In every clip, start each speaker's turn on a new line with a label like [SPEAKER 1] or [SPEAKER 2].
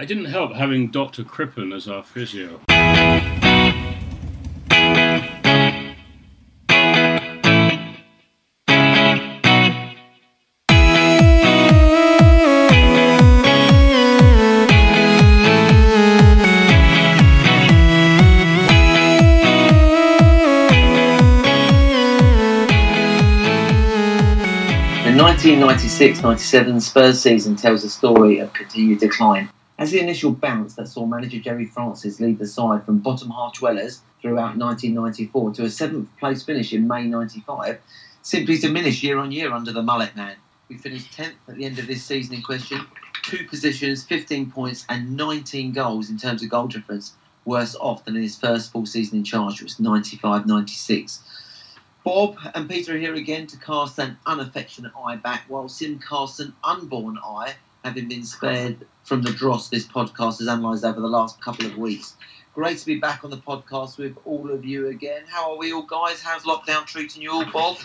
[SPEAKER 1] I didn't help having Dr. Crippen as our physio.
[SPEAKER 2] The 1996-97 Spurs season tells a story of continued decline. As the initial bounce that saw manager Gerry Francis lead the side from bottom half dwellers throughout 1994 to a seventh place finish in May 95 simply diminished year on year under the mullet man. We finished 10th at the end of this season in question, two positions, 15 points, and 19 goals in terms of goal difference, worse off than in his first full season in charge, which was 95 96. Bob and Peter are here again to cast an unaffectionate eye back, while Sim casts an unborn eye, having been spared from the dross this podcast has analysed over the last couple of weeks. Great to be back on the podcast with all of you again. How are we all, guys? How's lockdown treating you all, Bob?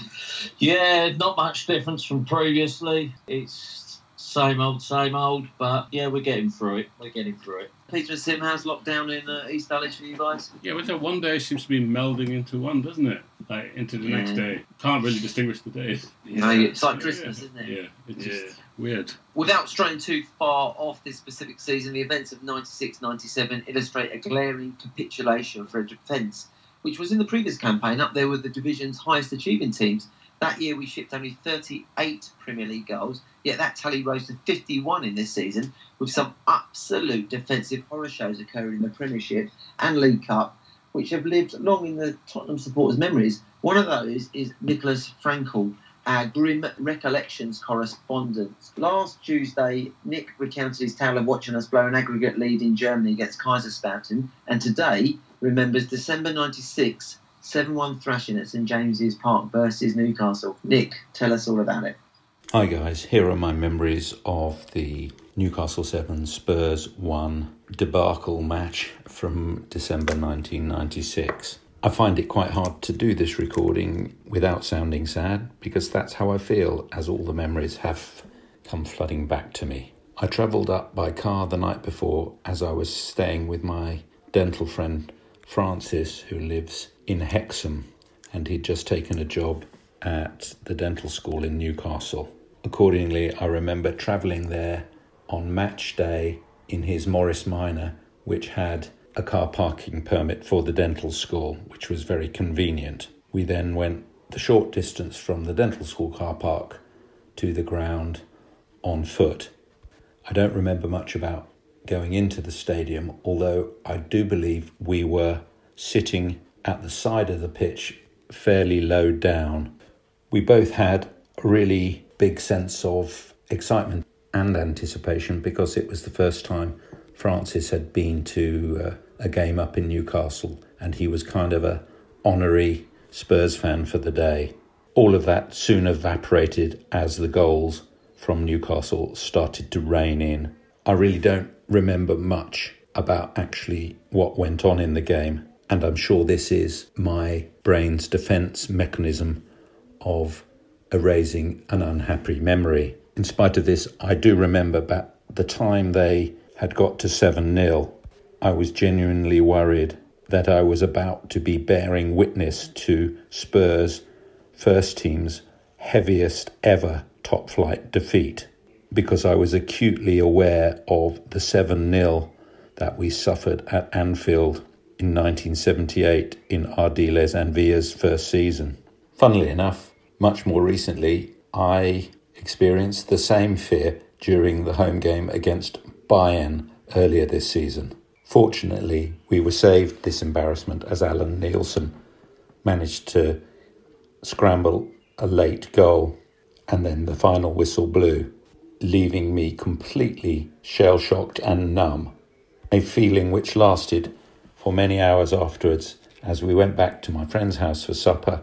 [SPEAKER 3] Yeah, not much difference from previously. It's same old, same old, but yeah, we're getting through it. We're getting through it.
[SPEAKER 2] Peter and Sim, how's lockdown in uh, East Dulwich for you guys?
[SPEAKER 1] Yeah, but that one day seems to be melding into one, doesn't it? Like into the next day. Can't really distinguish the days.
[SPEAKER 2] No, it's like Christmas,
[SPEAKER 1] yeah.
[SPEAKER 2] isn't it?
[SPEAKER 1] Yeah, it's just weird.
[SPEAKER 2] Without straying too far off this specific season, the events of 96 97 illustrate a glaring capitulation for a defence, which was in the previous campaign up there with the division's highest achieving teams. That year we shipped only 38 Premier League goals, yet that tally rose to 51 in this season, with some absolute defensive horror shows occurring in the Premiership and League Cup, which have lived long in the Tottenham supporters' memories. One of those is Nicholas Frankel, our grim recollections correspondent. Last Tuesday, Nick recounted his tale of watching us blow an aggregate lead in Germany against Kaiserslautern, and today remembers December 96 7 1 thrashing at St James's Park versus Newcastle. Nick, tell us all about it.
[SPEAKER 4] Hi, guys. Here are my memories of the Newcastle 7 Spurs 1 debacle match from December 1996. I find it quite hard to do this recording without sounding sad because that's how I feel as all the memories have come flooding back to me. I travelled up by car the night before as I was staying with my dental friend Francis, who lives in Hexham, and he'd just taken a job at the dental school in Newcastle. Accordingly, I remember travelling there on match day in his Morris Minor, which had a car parking permit for the dental school, which was very convenient. We then went the short distance from the dental school car park to the ground on foot. I don't remember much about going into the stadium, although I do believe we were sitting at the side of the pitch, fairly low down. We both had a really big sense of excitement and anticipation because it was the first time Francis had been to uh, a game up in Newcastle and he was kind of a honorary Spurs fan for the day. All of that soon evaporated as the goals from Newcastle started to rain in. I really don't remember much about actually what went on in the game. And I'm sure this is my brain's defense mechanism of erasing an unhappy memory. In spite of this, I do remember about the time they had got to 7 0, I was genuinely worried that I was about to be bearing witness to Spurs' first team's heaviest ever top flight defeat because I was acutely aware of the 7 0 that we suffered at Anfield in 1978 in Ardiles and Villa's first season. Funnily enough, much more recently, I experienced the same fear during the home game against Bayern earlier this season. Fortunately, we were saved this embarrassment as Allan Nielsen managed to scramble a late goal and then the final whistle blew, leaving me completely shell shocked and numb. A feeling which lasted for many hours afterwards as we went back to my friend's house for supper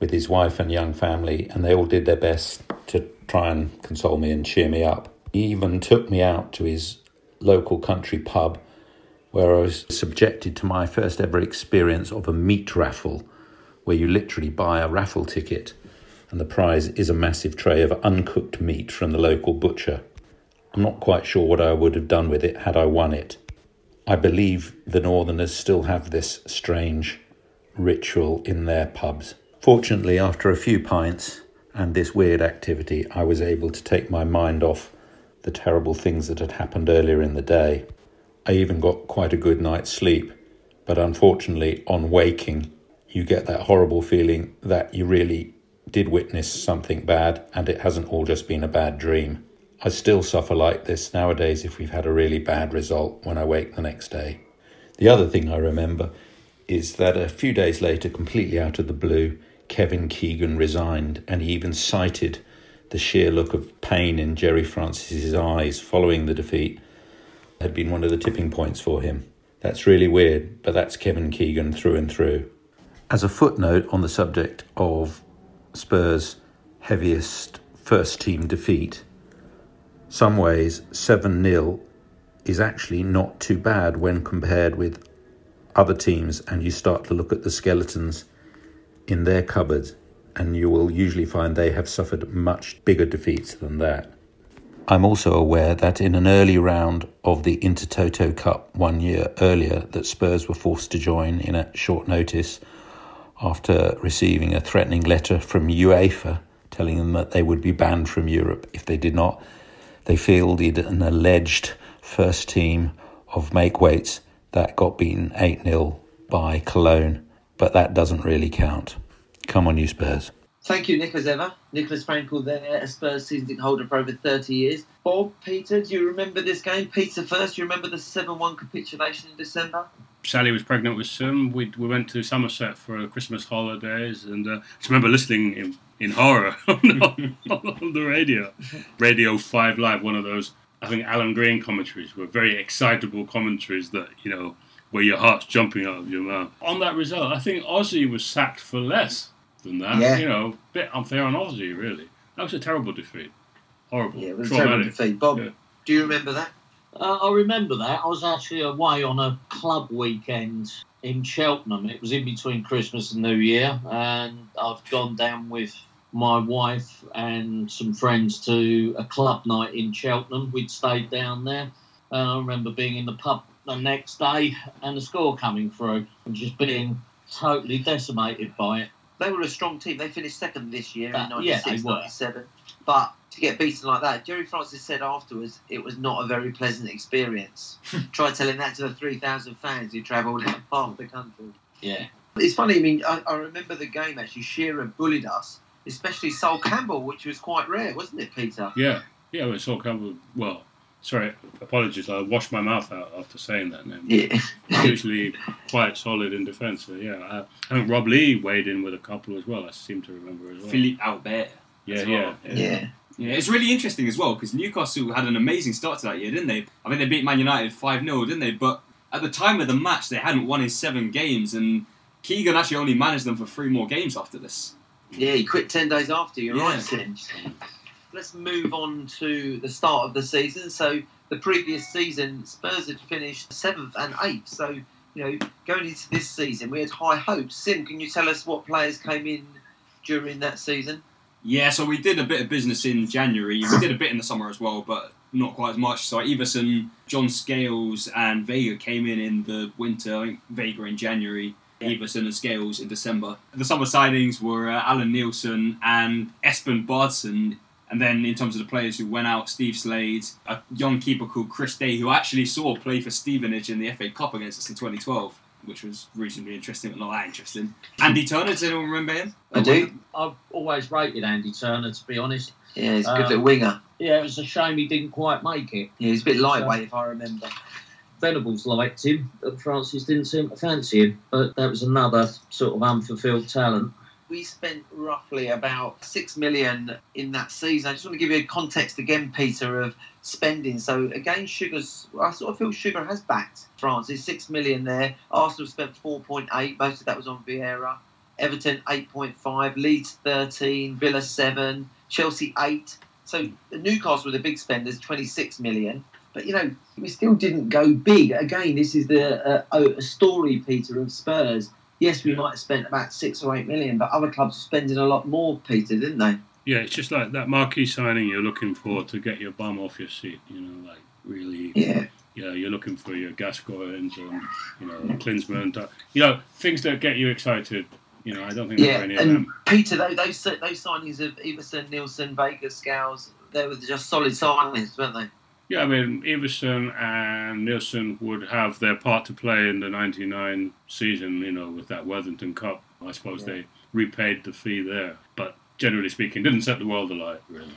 [SPEAKER 4] with his wife and young family, and they all did their best to try and console me and cheer me up. He even took me out to his local country pub where I was subjected to my first ever experience of a meat raffle, where you literally buy a raffle ticket and the prize is a massive tray of uncooked meat from the local butcher. I'm not quite sure what I would have done with it had I won it. I believe the Northerners still have this strange ritual in their pubs. Fortunately, after a few pints and this weird activity, I was able to take my mind off the terrible things that had happened earlier in the day. I even got quite a good night's sleep, but unfortunately, on waking, you get that horrible feeling that you really did witness something bad and it hasn't all just been a bad dream. I still suffer like this nowadays if we've had a really bad result when I wake the next day. The other thing I remember is that a few days later, completely out of the blue, Kevin Keegan resigned and he even cited the sheer look of pain in Gerry Francis's eyes following the defeat had been one of the tipping points for him. That's really weird, but that's Kevin Keegan through and through. As a footnote on the subject of Spurs' heaviest first team defeat, some ways 7 0 is actually not too bad when compared with other teams, and you start to look at the skeletons in their cupboards, and you will usually find they have suffered much bigger defeats than that. I'm also aware that in an early round of the Intertoto Cup one year earlier, that Spurs were forced to join in at short notice after receiving a threatening letter from UEFA telling them that they would be banned from Europe if they did not. They fielded an alleged first team of make weights that got beaten 8 0 by Cologne, but that doesn't really count. Come on, you Spurs.
[SPEAKER 2] Thank you, Nick, as ever. Nicholas Frankel there, a Spurs season ticket holder for over 30 years. Bob, Peter, do you remember this game? Peter first, do you remember the 7 1 capitulation in December?
[SPEAKER 1] Sally was pregnant with Sim. We, we went to Somerset for Christmas holidays, and uh, I just remember listening in, in horror on, on the radio. Radio 5 Live, one of those, I think Alan Green commentaries were very excitable commentaries that, you know, where your heart's jumping out of your mouth. On that result, I think Ossie was sacked for less than that.
[SPEAKER 2] Yeah.
[SPEAKER 1] You know, bit unfair on Ossie, really. That was a terrible defeat. Horrible.
[SPEAKER 2] Yeah, it was a terrible defeat. Bob,
[SPEAKER 1] Yeah.
[SPEAKER 2] do you remember that?
[SPEAKER 3] Uh, I remember that. I was actually away on a club weekend in Cheltenham. It was in between Christmas and New Year, and I've gone down with my wife and some friends to a club night in Cheltenham. We'd stayed down there. And I remember being in the pub the next day and the score coming through and just being totally decimated by it.
[SPEAKER 2] They were a strong team. They finished second this year
[SPEAKER 3] Uh,
[SPEAKER 2] in
[SPEAKER 3] yeah,
[SPEAKER 2] 96,
[SPEAKER 3] they
[SPEAKER 2] 97. But to get beaten like that, Gerry Francis said afterwards it was not a very pleasant experience. Try telling that to the 3,000 fans who travelled out half the country.
[SPEAKER 3] Yeah.
[SPEAKER 2] It's funny, I mean, I, I remember the game actually. Shearer bullied us, especially Sol Campbell, which was quite rare, wasn't it, Peter?
[SPEAKER 1] Yeah, yeah, well, it's all Campbell. Well, sorry, apologies. I washed my mouth out after saying that name.
[SPEAKER 2] Yeah.
[SPEAKER 1] Usually quite solid in defence. So yeah, I, I think Rob Lee weighed in with a couple as well. I seem to remember as well.
[SPEAKER 5] Philippe Albert.
[SPEAKER 1] yeah,
[SPEAKER 5] as
[SPEAKER 1] yeah,
[SPEAKER 5] well.
[SPEAKER 2] yeah.
[SPEAKER 5] Yeah, it's really interesting as well because Newcastle had an amazing start to that year, didn't they? I think they beat Man United 5 0, didn't they? But at the time of the match, they hadn't won in seven games, and Keegan actually only managed them for three more games after this.
[SPEAKER 2] Yeah, he quit 10 days after, you're
[SPEAKER 5] Yeah.
[SPEAKER 2] right, Sim. Let's move on to the start of the season. So, the previous season, Spurs had finished 7th and 8th. So, you know, going into this season, we had high hopes. Sim, can you tell us what players came in during that season?
[SPEAKER 5] Yeah, so we did a bit of business in January. We did a bit in the summer as well, but not quite as much. So Iversen, John Scales, and Vega came in in the winter. I think Vega in January, Iversen and Scales in December. The summer signings were uh, Allan Nielsen and Espen Baardsen. And then in terms of the players who went out, Steve Slade, a young keeper called Chris Day, who actually saw play for Stevenage in the FA Cup against us in 2012, which was reasonably interesting, but not that interesting. Andy Turner, does anyone remember him?
[SPEAKER 2] I do.
[SPEAKER 3] I've always rated Andy Turner, to be honest.
[SPEAKER 2] Yeah, he's a good
[SPEAKER 3] Um,
[SPEAKER 2] little winger.
[SPEAKER 3] Yeah, it was a shame he didn't quite make it.
[SPEAKER 2] Yeah, he's a bit lightweight, if I remember.
[SPEAKER 3] Venables liked him, but Francis didn't seem to fancy him. But that was another sort of unfulfilled talent.
[SPEAKER 2] We spent roughly about six million in that season. I just want to give you a context again, Peter, of spending. So again, Sugar's. I sort of feel Sugar has backed France. There's six million there. Arsenal spent four point eight. Most of that was on Vieira. Everton eight point five. Leeds thirteen. Villa seven. Chelsea eight. So Newcastle were the big spenders, twenty six million. But you know, we still didn't go big. Again, this is the uh, story, Peter, of Spurs. Yes, we might have spent about six or eight million, but other clubs were spending a lot more, Peter, didn't they?
[SPEAKER 1] Yeah, it's just like that marquee signing you're looking for to get your bum off your seat. You know, like really.
[SPEAKER 2] Yeah.
[SPEAKER 1] Yeah, you're looking for your Gascoignes and you know Klinsmann. You know things that get you excited. You know, I don't think there
[SPEAKER 2] Yeah,
[SPEAKER 1] are any of
[SPEAKER 2] and
[SPEAKER 1] them.
[SPEAKER 2] Peter, those those, those signings of Iversen, Nielsen, Vega, Scales, they were just solid signings, weren't they?
[SPEAKER 1] Yeah, I mean, Iversen and Nielsen would have their part to play in the 99 season, you know, with that Worthington Cup. I suppose
[SPEAKER 2] Yeah.
[SPEAKER 1] they repaid the fee there. But generally speaking, didn't set the world alight, really.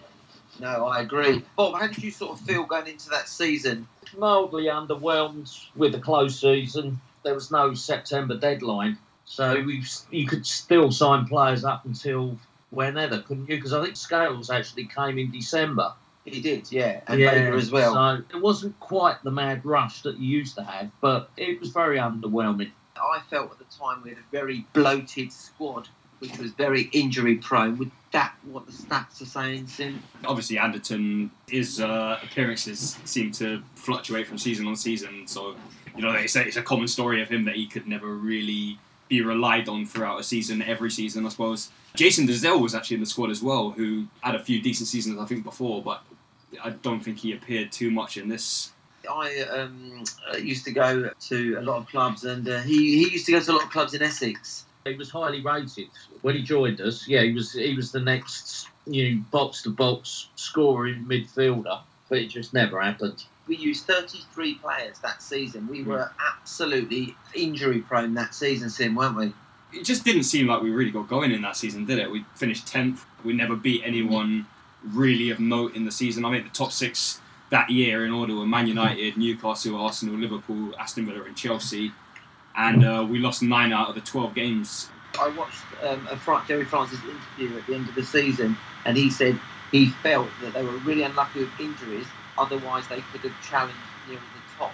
[SPEAKER 2] No, I agree. Bob, how did you sort of feel going into that season?
[SPEAKER 3] mildly underwhelmed with the close season. There was no September deadline, so we you could still sign players up until whenever, couldn't you? Because I think Scales actually came in December.
[SPEAKER 2] He did, yeah, and Vega as well.
[SPEAKER 3] So it wasn't quite the mad rush that you used to have, but it was very underwhelming.
[SPEAKER 2] I felt at the time we had a very bloated squad, which was very injury prone. Would that what the stats are saying, Sim?
[SPEAKER 5] Obviously, Anderton, his uh, appearances seem to fluctuate from season on season. So, you know, it's a, it's a common story of him that he could never really be relied on throughout a season, every season, I suppose. Jason Dozzell was actually in the squad as well, who had a few decent seasons, I think, before, but I don't think he appeared too much in this.
[SPEAKER 2] I um, uh, used to go to a lot of clubs, and uh, he, he used to go to a lot of clubs in Essex.
[SPEAKER 3] He was highly rated when he joined us. Yeah, he was he was the next you know, box to box scoring midfielder, but it just never happened.
[SPEAKER 2] We used 33 players that season. We were absolutely injury prone that season, Sim, weren't we?
[SPEAKER 5] It just didn't seem like we really got going in that season, did it? We finished 10th. We never beat anyone really of note in the season. I mean, the top six that year in order were Man United, Newcastle, Arsenal, Liverpool, Aston Villa, and Chelsea. And uh, we lost nine out of the 12 games.
[SPEAKER 2] I watched um, a Fra- Gerry Francis interview at the end of the season, and he said he felt that they were really unlucky with injuries. Otherwise, they could have challenged near the top.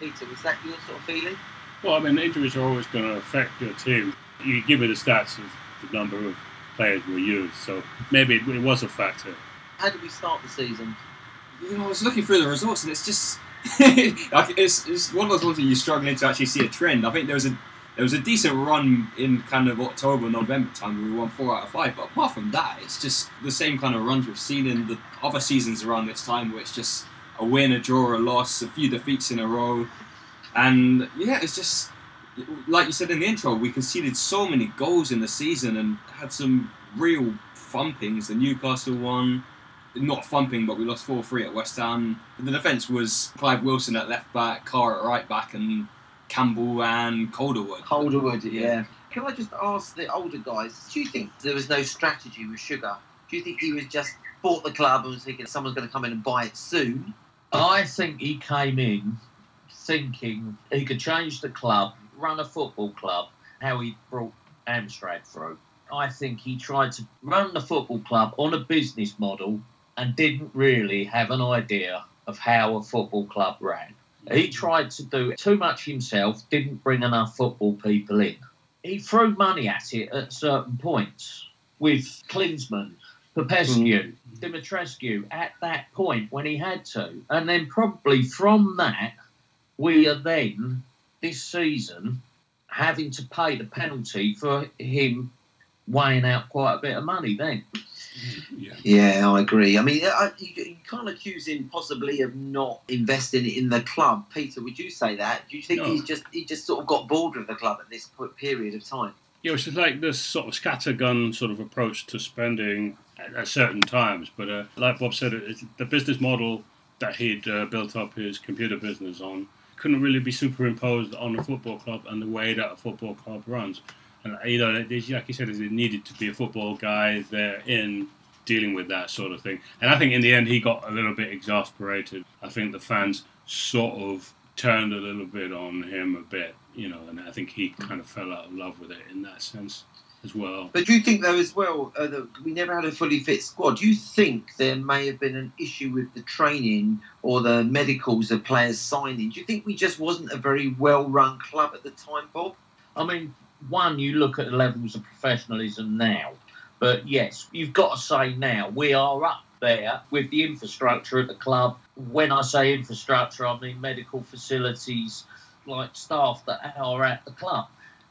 [SPEAKER 2] Peter, was that your sort of feeling?
[SPEAKER 1] Well, I mean, injuries are always going to affect your team. You give me the stats of the number of players were used, so maybe it, it was a factor.
[SPEAKER 2] How did we start the season?
[SPEAKER 5] You know, I was looking through the results, and it's just it's, it's one of those ones that you're struggling to actually see a trend. I think there was a there was a decent run in kind of October, November time we won four out of five. But apart from that, it's just the same kind of runs we've seen in the other seasons around this time, where it's just a win, a draw, a loss, a few defeats in a row, and yeah, it's just like you said in the intro, we conceded so many goals in the season and had some real thumpings. The Newcastle one, not thumping, but we lost 4 3 at West Ham. The defence was Clive Wilson at left back, Carr at right back, and Campbell and Calderwood.
[SPEAKER 2] Calderwood, yeah.
[SPEAKER 5] Yeah.
[SPEAKER 2] Can I just ask the older guys, do you think there was no strategy with Sugar? Do you think he was just bought the club and was thinking someone's going to come in and buy it soon?
[SPEAKER 3] I think he came in thinking he could change the club, run a football club, how he brought Amstrad through. I think he tried to run the football club on a business model and didn't really have an idea of how a football club ran. He tried to do too much himself, didn't bring enough football people in. He threw money at it at certain points with Klinsmann, Popescu, mm. Dumitrescu at that point when he had to. And then probably from that, we are then this season having to pay the penalty for him weighing out quite a bit of money then.
[SPEAKER 1] Yeah.
[SPEAKER 2] Yeah, I agree. I mean, I, you, you can't accuse him possibly of not investing in the club. Peter, would you say that? Do you think
[SPEAKER 1] No.
[SPEAKER 2] he's just he just sort of got bored with the club at this period of time?
[SPEAKER 1] Yeah, it's just like this sort of scattergun sort of approach to spending at, at certain times. But uh, like Bob said, it, the business model that he'd uh, built up his computer business on couldn't really be superimposed on a football club and the way that a football club runs. And you know, like you said, it needed to be a football guy there in dealing with that sort of thing. And I think in the end, he got a little bit exasperated. I think the fans sort of turned a little bit on him a bit, you know, and I think he kind of fell out of love with it in that sense as well.
[SPEAKER 2] But do you think though as well uh, that we never had a fully fit squad? Do you think there may have been an issue with the training or the medicals of players signing? Do you think we just wasn't a very well-run club at the time, Bob?
[SPEAKER 3] I mean, one, you look at the levels of professionalism now, but yes, you've got to say now we are up there with the infrastructure at the club. When I say infrastructure, I mean medical facilities, like staff that are at the club.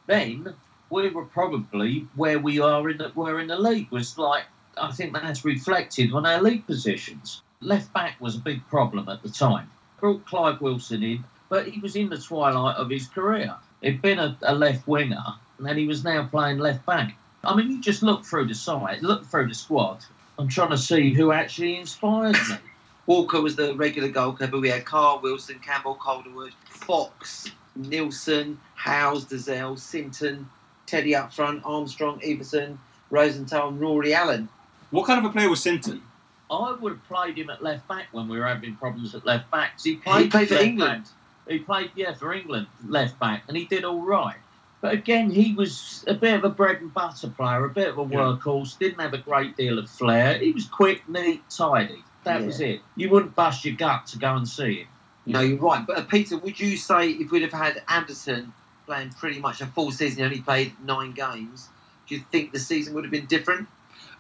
[SPEAKER 3] Then we were probably where we are in the, were in the league was like I think that's reflected on our league positions. Left back was a big problem at the time. Brought Clive Wilson in, but he was in the twilight of his career. He'd been a, a left winger, and then he was now playing left back. I mean, you just look through the side, look through the squad. I'm trying to see who actually inspired me.
[SPEAKER 2] Walker was the regular goalkeeper. We had Carl Wilson, Campbell Calderwood, Fox, Nielsen, Howells, Dozzell, Sinton, Teddy up front, Armstrong, Iversen, Rosenthal, and Rory Allen.
[SPEAKER 5] What kind of a player was Sinton?
[SPEAKER 3] I would have played him at left back when we were having problems at left back. 'cause He
[SPEAKER 2] He
[SPEAKER 3] played,
[SPEAKER 2] played for England.
[SPEAKER 3] back. He played, yeah, for England, left back, and he did all right. But again, he was a bit of a bread and butter player, a bit of a workhorse, didn't have a great deal of flair. He was quick, neat, tidy. That
[SPEAKER 2] Yeah.
[SPEAKER 3] was it. You wouldn't bust your gut to go and see him.
[SPEAKER 2] No, you're right. But uh, Peter, would you say if we'd have had Anderton playing pretty much a full season, he only played nine games, do you think the season would have been different?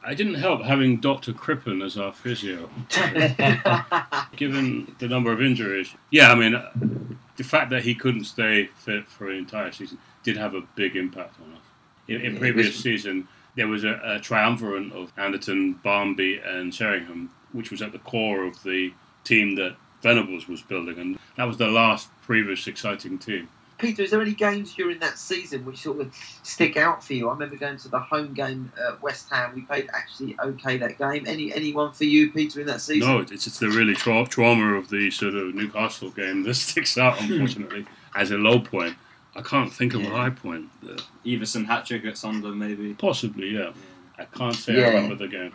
[SPEAKER 1] It didn't help having Dr. Crippen as our physio, given the number of injuries. Yeah, I mean, uh, the fact that he couldn't stay fit for an entire season did have a big impact on us. In, in previous season, there was a, a triumvirate of Anderton, Barmby, and Sheringham, which was at the core of the team that Venables was building, and that was the last previous exciting team.
[SPEAKER 2] Peter, is there any games during that season which sort of stick out for you? I remember going to the home game at West Ham. We played actually okay that game. Any anyone for you, Peter, in that season?
[SPEAKER 1] No, it's just the really tra- trauma of the sort of Newcastle game that sticks out, hmm. unfortunately, as a low point. I can't think of a
[SPEAKER 2] Yeah.
[SPEAKER 1] high point.
[SPEAKER 5] Iversen hat trick at Sunderland, maybe.
[SPEAKER 1] Possibly, yeah. I can't say
[SPEAKER 2] Yeah.
[SPEAKER 1] I remember the game.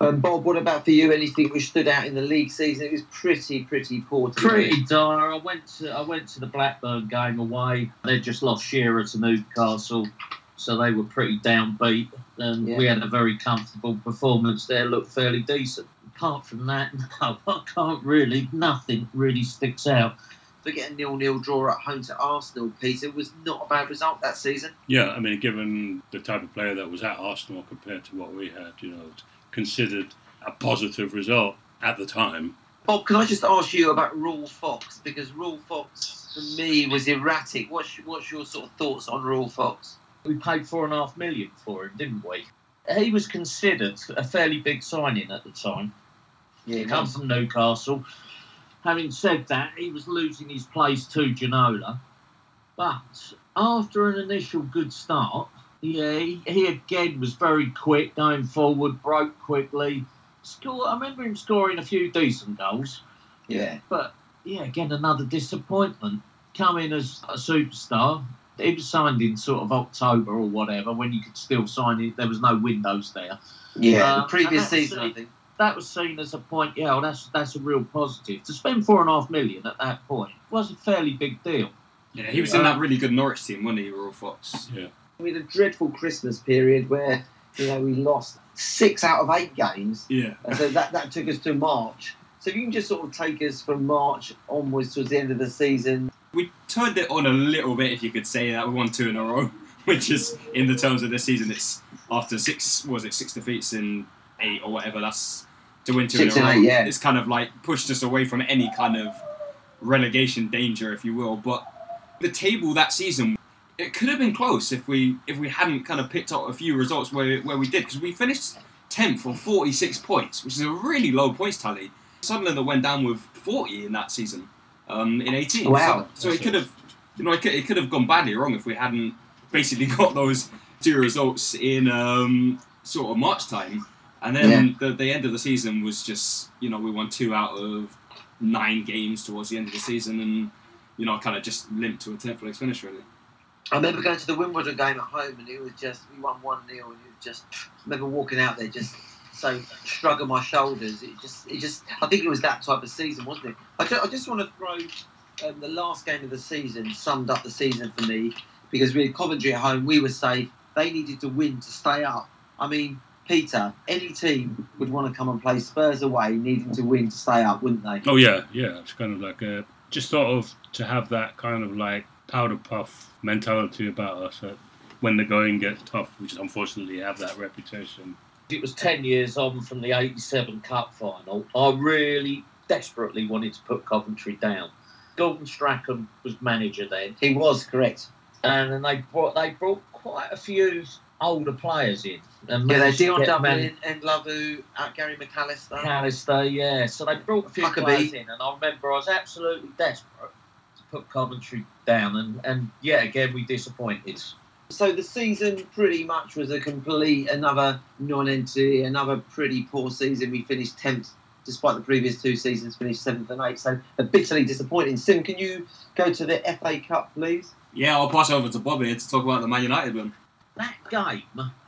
[SPEAKER 2] Um, Bob, what about for you? Anything which stood out in the league season? It was pretty, pretty poor. To.
[SPEAKER 3] Pretty dire. I went to I went to the Blackburn game away. They just lost Shearer to Newcastle, so they were pretty downbeat. And we had a very comfortable performance there. Looked fairly decent. Apart from that, no, I can't really. Nothing really sticks out.
[SPEAKER 2] To get a nil-nil draw at home to Arsenal, Peter, was not a bad result that season.
[SPEAKER 1] Yeah, I mean, given the type of player that was at Arsenal compared to what we had, you know, it's considered a positive result at the time.
[SPEAKER 2] Bob, can I just ask you about Ruel Fox? Because Ruel Fox, for me, was erratic. What's, what's your sort of thoughts on Ruel Fox?
[SPEAKER 3] We paid four and a half million for him, didn't we? He was considered a fairly big signing at the time.
[SPEAKER 2] Yeah,
[SPEAKER 3] come from Newcastle. Having said that, he was losing his place to Ginola. But after an initial good start, yeah, he, he again was very quick going forward, broke quickly. Score, I remember him scoring a few decent goals.
[SPEAKER 2] yeah.
[SPEAKER 3] But yeah, again, another disappointment. Coming as a superstar. He was signed in sort of October or whatever when you could still sign it. There was no windows there
[SPEAKER 2] Yeah,
[SPEAKER 3] Um,
[SPEAKER 2] the previous
[SPEAKER 3] and that's
[SPEAKER 2] season, I think.
[SPEAKER 3] that was seen as a point. Yeah, well, that's that's a real positive. To spend four and a half million at that point was a fairly big deal.
[SPEAKER 5] Yeah, he was in that really good Norwich team, wasn't he, Ruel Fox?
[SPEAKER 2] We had a dreadful Christmas period where, you know, we lost six out of eight games.
[SPEAKER 5] Yeah.
[SPEAKER 2] And so that, that took us to March. So if you can just sort of take us from March onwards towards the end of the season.
[SPEAKER 5] We turned it on a little bit, if you could say that. We won two in a row, which is, in the terms of this season, it's after six, was it, six defeats in eight or whatever, that's to win two
[SPEAKER 2] Six
[SPEAKER 5] in a row.
[SPEAKER 2] eight, yeah.
[SPEAKER 5] It's kind of like pushed us away from any kind of relegation danger, if you will. But the table that season, it could have been close if we if we hadn't kind of picked up a few results where, where we did, because we finished 10th on 46 points, which is a really low points tally. Sunderland that went down with 40 in that season, um, in 18.
[SPEAKER 2] Wow.
[SPEAKER 5] So, so it could have, you know, it could, it could have gone badly wrong if we hadn't basically got those two results in um, sort of March time. And then the, the end of the season was just, you know, we won two out of nine games towards the end of the season and, you know, kind of just limped to a 10th place finish, really.
[SPEAKER 2] I remember going to the Wimbledon game at home and it was just, we won 1 0 and it was just, I remember walking out there just so shrugging my shoulders. It just, it just, I think it was that type of season, wasn't it? I just, I just want to throw um, the last game of the season summed up the season for me because we had Coventry at home, we were safe, they needed to win to stay up. I mean, Peter, any team would want to come and play Spurs away, needing to win to stay up, wouldn't they?
[SPEAKER 1] Oh yeah, yeah. It's kind of like a, just sort of to have that kind of like powder puff mentality about us that when the going gets tough, we just unfortunately have that reputation.
[SPEAKER 3] It was 10 years on from the 87 Cup final. I really desperately wanted to put Coventry down. Gordon Strachan was manager then,
[SPEAKER 2] He was correct.
[SPEAKER 3] and then they brought they brought quite a few older players in. And
[SPEAKER 2] Yeah, they
[SPEAKER 3] managed to
[SPEAKER 2] Dion
[SPEAKER 3] get
[SPEAKER 2] Dublin
[SPEAKER 3] Man-
[SPEAKER 2] and Lavu, uh, Gary McAllister.
[SPEAKER 3] McAllister, yeah. So they brought a few
[SPEAKER 2] Huckerby.
[SPEAKER 3] players in, and I remember I was absolutely desperate to put Coventry down, and, and yet again we disappointed.
[SPEAKER 2] So the season pretty much was a complete another non-entry, another pretty poor season. We finished tenth, despite the previous two seasons finished seventh and eighth. So a bitterly disappointing. Sim, can you go to the FA Cup, please?
[SPEAKER 5] Yeah, I'll pass over to Bobby to talk about the Man United one.
[SPEAKER 3] That game,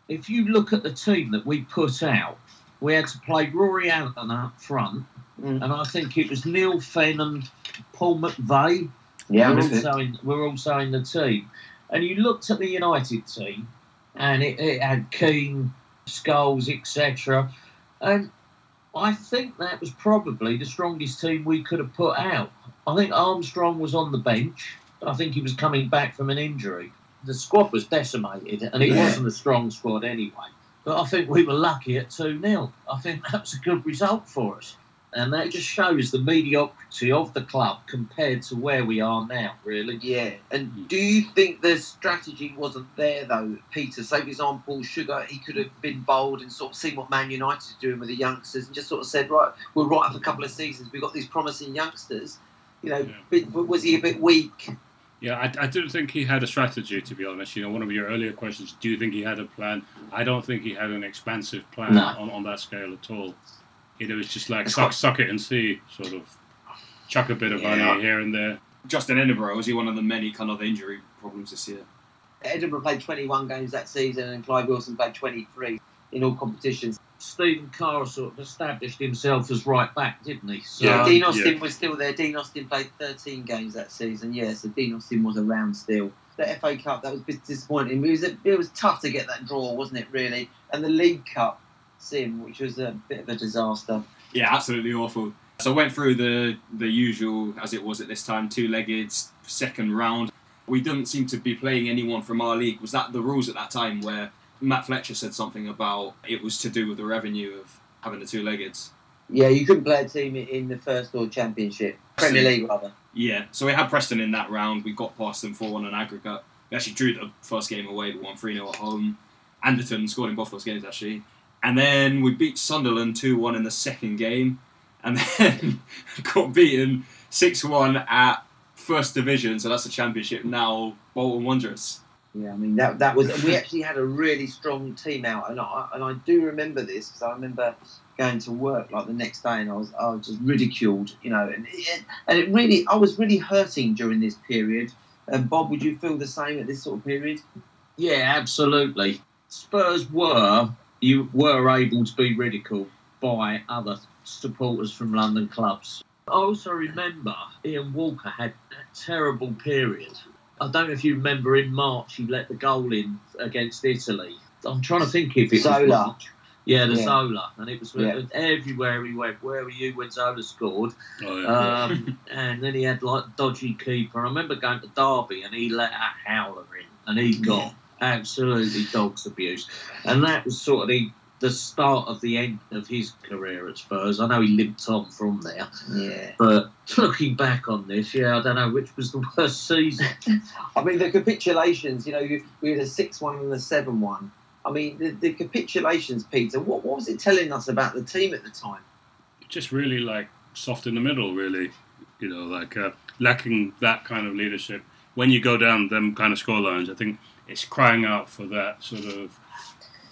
[SPEAKER 3] if you look at the team that we put out, we had to play Rory Allen up front,
[SPEAKER 2] Mm.
[SPEAKER 3] and I think it was Neil Fenn and Paul McVeigh
[SPEAKER 2] Yeah,
[SPEAKER 3] we're also in we're also in the team. And you looked at the United team, and it, it had Keane, Scholes, etc. And I think that was probably the strongest team we could have put out. I think Armstrong was on the bench. I think he was coming back from an injury. The squad was decimated, and it
[SPEAKER 2] Yeah.
[SPEAKER 3] wasn't a strong squad anyway. But I think we were lucky at 2 0. I think that was a good result for us. And that just shows the mediocrity of the club compared to where we are now, really.
[SPEAKER 2] Yeah, and do you think the strategy wasn't there though, Peter? Say for example, Sugar, he could have been bold and sort of seen what Man United are doing with the youngsters and just sort of said, right, we'll right up a couple of seasons. We've got these promising youngsters. You know,
[SPEAKER 1] Yeah.
[SPEAKER 2] but, but was he a bit weak?
[SPEAKER 1] Yeah, I, I didn't think he had a strategy, to be honest. You know, one of your earlier questions, do you think he had a plan? I don't think he had an expansive plan
[SPEAKER 3] No.
[SPEAKER 1] on, on that scale at all. You know, it's just like
[SPEAKER 2] It's
[SPEAKER 1] suck,
[SPEAKER 2] quite-
[SPEAKER 1] suck it and see, sort of chuck a bit of
[SPEAKER 2] Yeah.
[SPEAKER 1] money here and there.
[SPEAKER 5] Justin Edinburgh was he one of the many kind of injury problems this year?
[SPEAKER 2] Edinburgh played 21 games that season and Clive Wilson played 23 in all competitions.
[SPEAKER 3] Stephen Carr sort of established himself as right back, didn't he? So,
[SPEAKER 1] Yeah.
[SPEAKER 2] Dean Austin
[SPEAKER 1] yeah.
[SPEAKER 2] was still there. Dean Austin played 13 games that season. Yeah, so Dean Austin was around still. The FA Cup that was a bit disappointing. It was a, it was tough to get that draw, wasn't it? Really, and the League Cup sim, which was a bit of a disaster.
[SPEAKER 5] Yeah, absolutely awful. So I went through the the usual as it was at this time, two legged second round. We didn't seem to be playing anyone from our league. Was that the rules at that time where Matt Fletcher said something about it was to do with the revenue of having the two leggeds?
[SPEAKER 2] Yeah, you couldn't play a team in the first or Championship, Premier League rather.
[SPEAKER 5] Yeah, so we had Preston in that round. We got past them 4 1 on aggregate. We actually drew the first game away, but won 3 0 at home. Anderton scored in both those games, actually. And then we beat Sunderland 2 1 in the second game. And then got beaten 6 1 at First Division, so that's the Championship now, Bolton Wanderers.
[SPEAKER 2] Yeah, I mean that that was we actually had a really strong team out, and I and I do remember this because I remember going to work like the next day, and I was I was just ridiculed, you know, and it, and it really I was really hurting during this period. And Bob, would you feel the same at this sort of period?
[SPEAKER 3] yeah, absolutely. Spurs were you were able to be ridiculed by other supporters from London clubs. I also remember Ian Walker had that terrible period. I don't know if you remember in March he let the goal in against Italy. I'm trying to think if it
[SPEAKER 2] Zola.
[SPEAKER 3] was March. Yeah, the
[SPEAKER 2] Yeah.
[SPEAKER 3] Zola, and it was
[SPEAKER 2] Yeah.
[SPEAKER 3] everywhere he went. Where were you when Zola scored?
[SPEAKER 1] Oh, yeah.
[SPEAKER 3] Um, and then he had like dodgy keeper. I remember going to Derby and he let a howler in, and he got absolutely dogs abuse, and that was sort of the the start of the end of his career at Spurs. I know he limped on from there,
[SPEAKER 2] Yeah.
[SPEAKER 3] but looking back on this, yeah, I don't know which was the worst season.
[SPEAKER 2] I mean the capitulations. You know, we had a six-one and a seven-one. I mean the, the capitulations, Peter. What, what was it telling us about the team at the time?
[SPEAKER 1] just really like soft in the middle, really. You know, like uh, lacking that kind of leadership. When you go down them kind of score lines, I think it's crying out for that sort of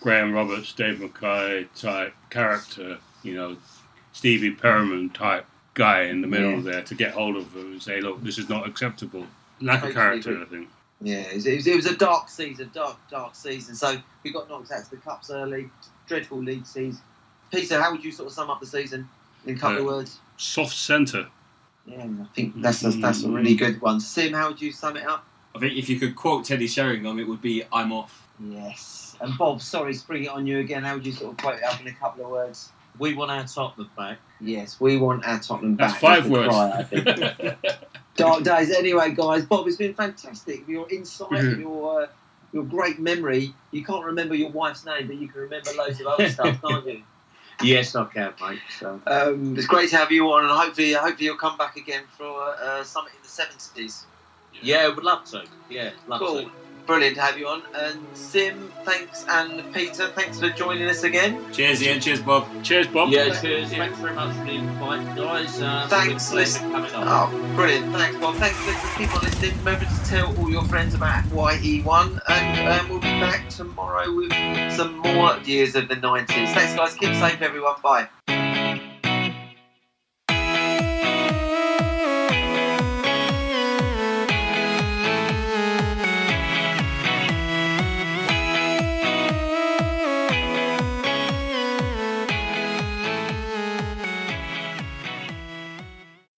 [SPEAKER 1] Graham Roberts, Dave Mackay type character. You know, Stevie Perryman type guy in the middle
[SPEAKER 2] Yeah.
[SPEAKER 1] there to get hold of them and say, look, this is not acceptable. Lack of character. I think.
[SPEAKER 2] Yeah, it was, it was, a dark season, dark, dark season. So we got knocked out to the cups early, dreadful league season. Peter, how would you sort of sum up the season in a couple of
[SPEAKER 1] Uh,
[SPEAKER 2] words?
[SPEAKER 1] Soft centre.
[SPEAKER 2] Yeah, I think that's a, that's a really good one. Sim, how would you sum it up?
[SPEAKER 5] I think if you could quote Teddy Sheringham, it would be I'm off.
[SPEAKER 2] Yes. And Bob, sorry, spring it on you again. How would you sort of quote it up in a couple of words?
[SPEAKER 3] we want our Tottenham back.
[SPEAKER 2] Yes, we want our Tottenham
[SPEAKER 1] That's
[SPEAKER 2] back.
[SPEAKER 1] five words.
[SPEAKER 2] cry, I think. Dark days. Anyway, guys, Bob, it's been fantastic. Your insight,
[SPEAKER 1] Mhm.
[SPEAKER 2] your uh, your great memory. You can't remember your wife's name, but you can remember loads of other stuff, can't you?
[SPEAKER 3] Yes, I can, mate. So
[SPEAKER 2] Um, it's great to have you on, and hopefully, hopefully you'll come back again for uh, something in the seventies.
[SPEAKER 3] Yeah, would love to. Yeah, love
[SPEAKER 2] Cool.
[SPEAKER 3] to.
[SPEAKER 2] brilliant to have you on. And Sim, thanks, and Peter, thanks for joining us again.
[SPEAKER 5] Cheers, Ian. Cheers, Bob.
[SPEAKER 1] Cheers, Bob.
[SPEAKER 3] Yeah, cheers. Thanks very much for the invite, guys. Uh,
[SPEAKER 2] Thanks,
[SPEAKER 3] it's
[SPEAKER 2] listen.
[SPEAKER 3] pleasure coming on.
[SPEAKER 2] Oh, brilliant. Thanks, Bob. Thanks for listening. Keep on listening. Remember to tell all your friends about YE1. And um, we'll be back tomorrow with some more years of the 90s. Thanks, guys. Keep safe, everyone. Bye.